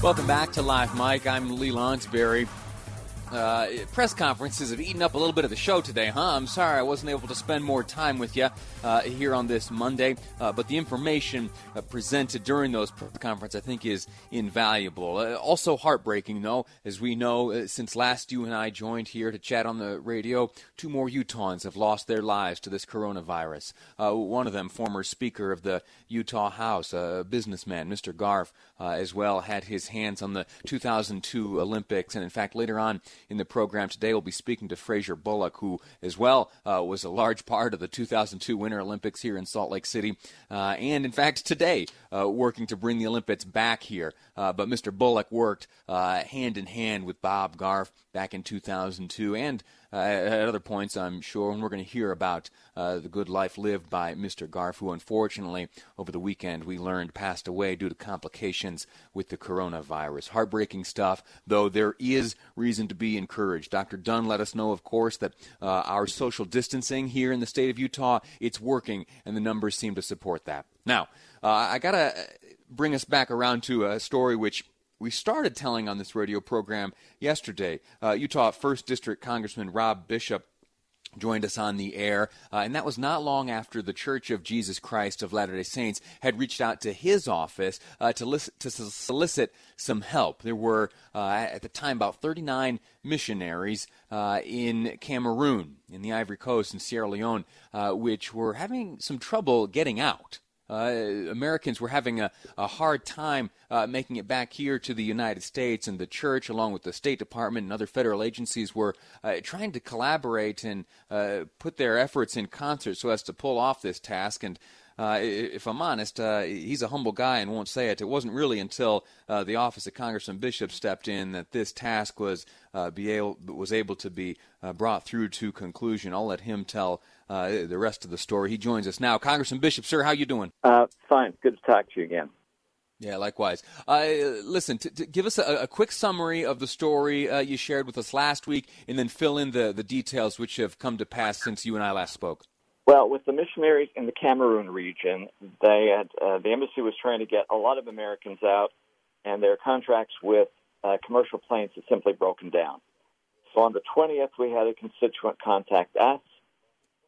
Welcome back to Live Mic. I'm Lee Lonsberry. Uh, press conferences have eaten up a little bit of the show today, huh? I'm sorry I wasn't able to spend more time with you uh, here on this Monday, uh, but the information uh, presented during those press conferences I think is invaluable. Uh, also heartbreaking, though, as we know, uh, since last you and I joined here to chat on the radio, two more Utahns have lost their lives to this coronavirus. one of them, former Speaker of the Utah House, a businessman, Mr. Garff, as well, had his hands on the 2002 Olympics, and in fact, later on in the program today. We'll be speaking to Fraser Bullock, who as well uh, was a large part of the 2002 Winter Olympics here in Salt Lake City, uh, and in fact today uh, working to bring the Olympics back here. Uh, but Mr. Bullock worked uh, hand in hand with Bob Garff back in 2002 and uh, at other points, I'm sure, and we're going to hear about uh, the good life lived by Mr. Garff, who unfortunately over the weekend we learned passed away due to complications with the coronavirus. Heartbreaking stuff, though there is reason to be encouraged. Dr. Dunn let us know, of course, that uh, our social distancing here in the state of Utah it's working, and the numbers seem to support that. Now, uh, I got to bring us back around to a story which we started telling on this radio program yesterday. Uh, Utah 1st District Congressman Rob Bishop joined us on the air, uh, and that was not long after the Church of Jesus Christ of Latter day Saints had reached out to his office uh, to, to solicit some help. There were, uh, at the time, about 39 missionaries uh, in Cameroon, in the Ivory Coast, and Sierra Leone, uh, which were having some trouble getting out. Uh, Americans were having a, a hard time uh, making it back here to the United States, and the church, along with the State Department and other federal agencies, were uh, trying to collaborate and put their efforts in concert so as to pull off this task. And uh, if I'm honest, uh, he's a humble guy and won't say it. It wasn't really until uh, the office of Congressman Bishop stepped in that this task was be able was able to be brought through to conclusion. I'll let him tell uh, the rest of the story. He joins us now. Congressman Bishop, sir, how you doing? fine. Good to talk to you again. Yeah, likewise. Uh, listen, t- t- give us a, a, quick summary of the story uh, you shared with us last week, and then fill in the, the details which have come to pass since you and I last spoke. Well, with the missionaries in the Cameroon region, they had uh, the embassy was trying to get a lot of Americans out, and their contracts with uh, commercial planes had simply broken down. So on the 20th, we had a constituent contact us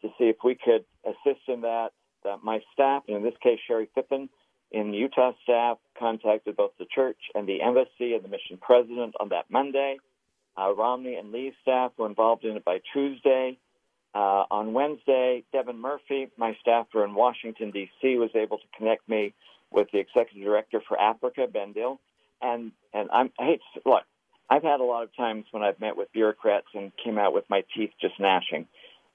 to see if we could assist in that. Uh, my staff, and in this case Sherry Pippin, in Utah staff, contacted both the church and the embassy and the mission president on that Monday. Uh, Romney and Lee's staff were involved in it by Tuesday. Uh, on Wednesday, Devin Murphy, my staffer in Washington, D.C., was able to connect me with the executive director for Africa, Ben Dill. And, and I'm, I hate look, I've had a lot of times when I've met with bureaucrats and came out with my teeth just gnashing.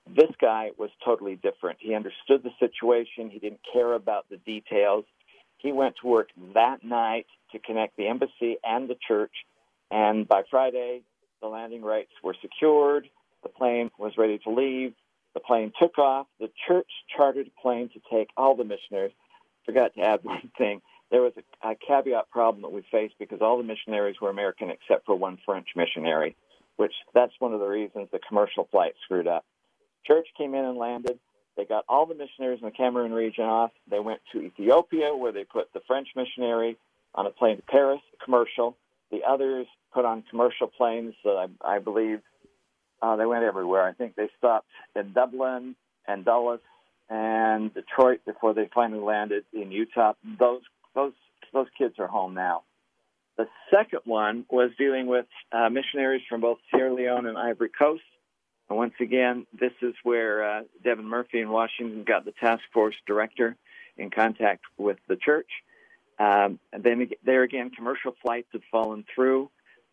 This guy was totally different. He understood the situation. He didn't care about the details. He went to work that night to connect the embassy and the church. And by Friday, the landing rights were secured. The plane was ready to leave. The plane took off. The church chartered a plane to take all the missionaries. Forgot to add one thing. There was a, a caveat problem that we faced because all the missionaries were American except for one French missionary, which that's one of the reasons the commercial flight screwed up. Church came in and landed. They got all the missionaries in the Cameroon region off. They went to Ethiopia, where they put the French missionary on a plane to Paris, commercial. The others put on commercial planes I, I believe uh, they went everywhere. I think they stopped in Dublin and Dulles and Detroit before they finally landed in Utah. Those those those kids are home now. The second one was dealing with uh, missionaries from both Sierra Leone and Ivory Coast. And once again, this is where uh, Devin Murphy in Washington got the task force director in contact with the church. Um, and then there again, commercial flights had fallen through.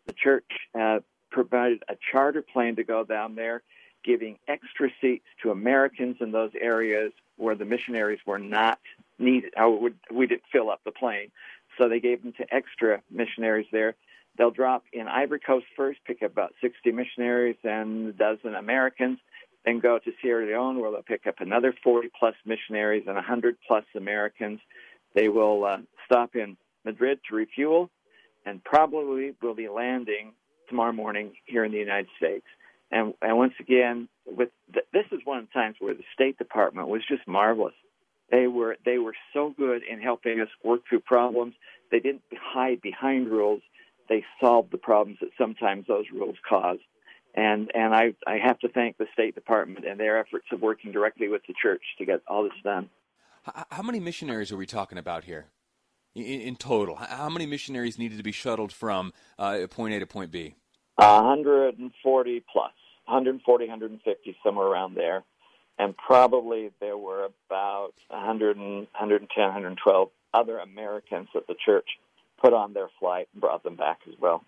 The church uh, provided a charter plane to go down there, giving extra seats to Americans in those areas where the missionaries were not needed. we didn't fill up the plane, so they gave them to extra missionaries there. They'll drop in Ivory Coast first, pick up about 60 missionaries and a dozen Americans, then go to Sierra Leone where they'll pick up another 40 plus missionaries and 100 plus Americans. They will uh, stop in Madrid to refuel and probably will be landing tomorrow morning here in the United States. And, and once again, with th- this is one of the times where the State Department was just marvelous. They were they were so good in helping us work through problems. They didn't hide behind rules. They solved the problems that sometimes those rules cause. And and I I have to thank the State Department and their efforts of working directly with the church to get all this done. How many missionaries are we talking about here? In, in total, how many missionaries needed to be shuttled from uh, point A to point B? 140 plus, 140, 150, somewhere around there and probably there were about 100 110, 112 other Americans that the church put on their flight and brought them back as well.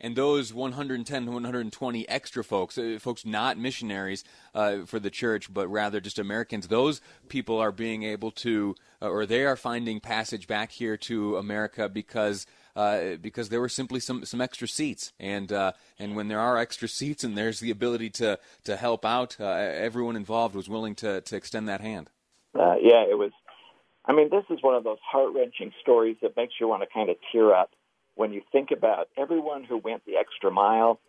And those 110 to 120 extra folks, uh, folks not missionaries uh, for the church, but rather just Americans, those people are being able to, uh, or they are finding passage back here to America because uh, because there were simply some some extra seats, and uh, and when there are extra seats and there's the ability to to help out, uh, everyone involved was willing to to extend that hand. Uh, yeah, it was. I mean, this is one of those heart wrenching stories that makes you want to kind of tear up when you think about everyone who went the extra mile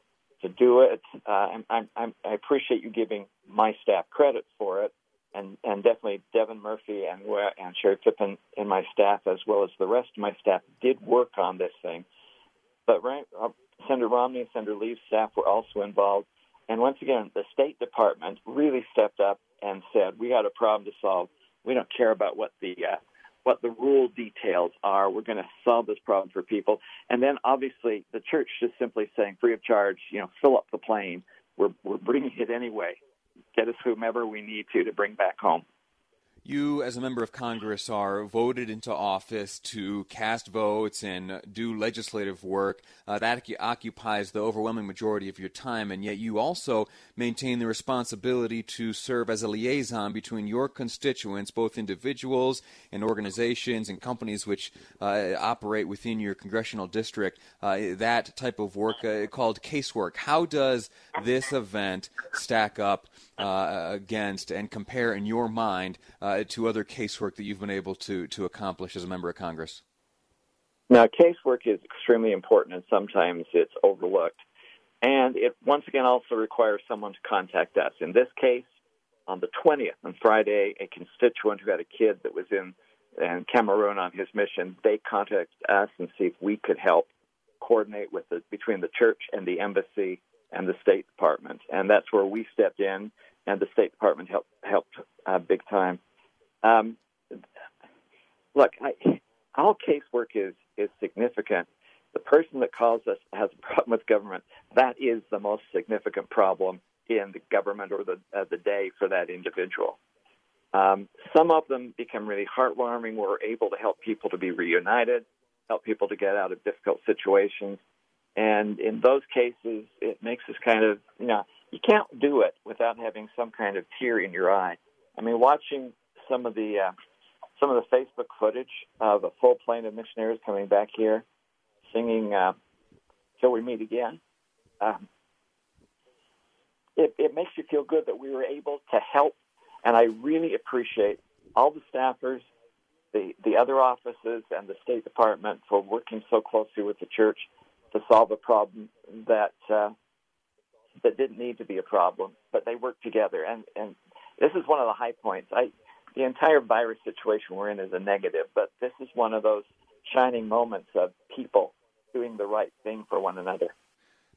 to do it. Uh, I'm, I'm, I appreciate you giving my staff credit for it and and definitely Devin Murphy and and Sherry Pippin in my staff as well as the rest of my staff did work on this thing. But right, uh, Senator Romney and Senator Lee's staff were also involved. And once again, the State Department really stepped up and said, "We got a problem to solve. We don't care about what the uh, what the rule details are. We're going to solve this problem for people." And then, obviously, the church just simply saying, free of charge, you know, fill up the plane. We're we're bringing it anyway get us whomever we need to to bring back home. You, as a member of Congress, are voted into office to cast votes and do legislative work. Uh, that occupies the overwhelming majority of your time, and yet you also maintain the responsibility to serve as a liaison between your constituents, both individuals and organizations and companies which uh, operate within your congressional district. Uh, that type of work uh, called casework. How does this event stack up uh, against and compare in your mind? Uh, to other casework that you've been able to to accomplish as a member of Congress? Now, casework is extremely important, and sometimes it's overlooked. And it once again also requires someone to contact us. In this case, on the 20th, on Friday, a constituent who had a kid that was in, in Cameroon on his mission, they contacted us and see if we could help coordinate with the, between the church and the embassy and the State Department. And that's where we stepped in, and the State Department helped helped uh, big time. Um, look, I, all casework is is significant. The person that calls us has a problem with government. That is the most significant problem in the government or the uh, the day for that individual. Um, some of them become really heartwarming. We're able to help people to be reunited, help people to get out of difficult situations, and in those cases, it makes us kind of you know you can't do it without having some kind of tear in your eye. I mean, watching some of the uh, some of the Facebook footage of a full plane of missionaries coming back here, singing uh, "Till We Meet Again." Um, it, it makes you feel good that we were able to help, and I really appreciate all the staffers, the the other offices, and the State Department for working so closely with the church to solve a problem that uh, that didn't need to be a problem, but they worked together, and and this is one of the high points. I the entire virus situation we're in is a negative, but this is one of those shining moments of people doing the right thing for one another.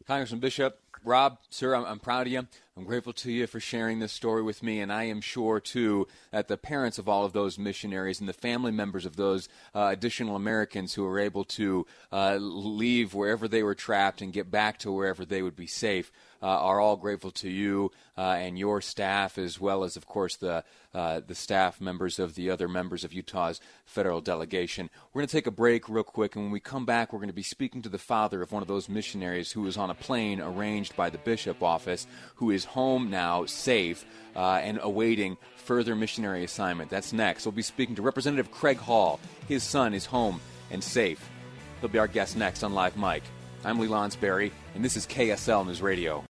Congressman Bishop, Rob, sir, I'm, I'm, proud of you. I'm grateful to you for sharing this story with me, and I am sure, too, that the parents of all of those missionaries and the family members of those uh, additional Americans who were able to uh, leave wherever they were trapped and get back to wherever they would be safe uh, are all grateful to you uh, and your staff, as well as, of course, the uh, the staff members of the other members of Utah's federal delegation. We're going to take a break real quick, and when we come back, we're going to be speaking to the father of one of those missionaries who was on a plane arranged by the bishop office, who is home now, safe, uh, and awaiting further missionary assignment. That's next. We'll be speaking to Representative Craig Hall. His son is home and safe. He'll be our guest next on Live Mic. I'm Lee Lonsberry, and this is KSL News Radio.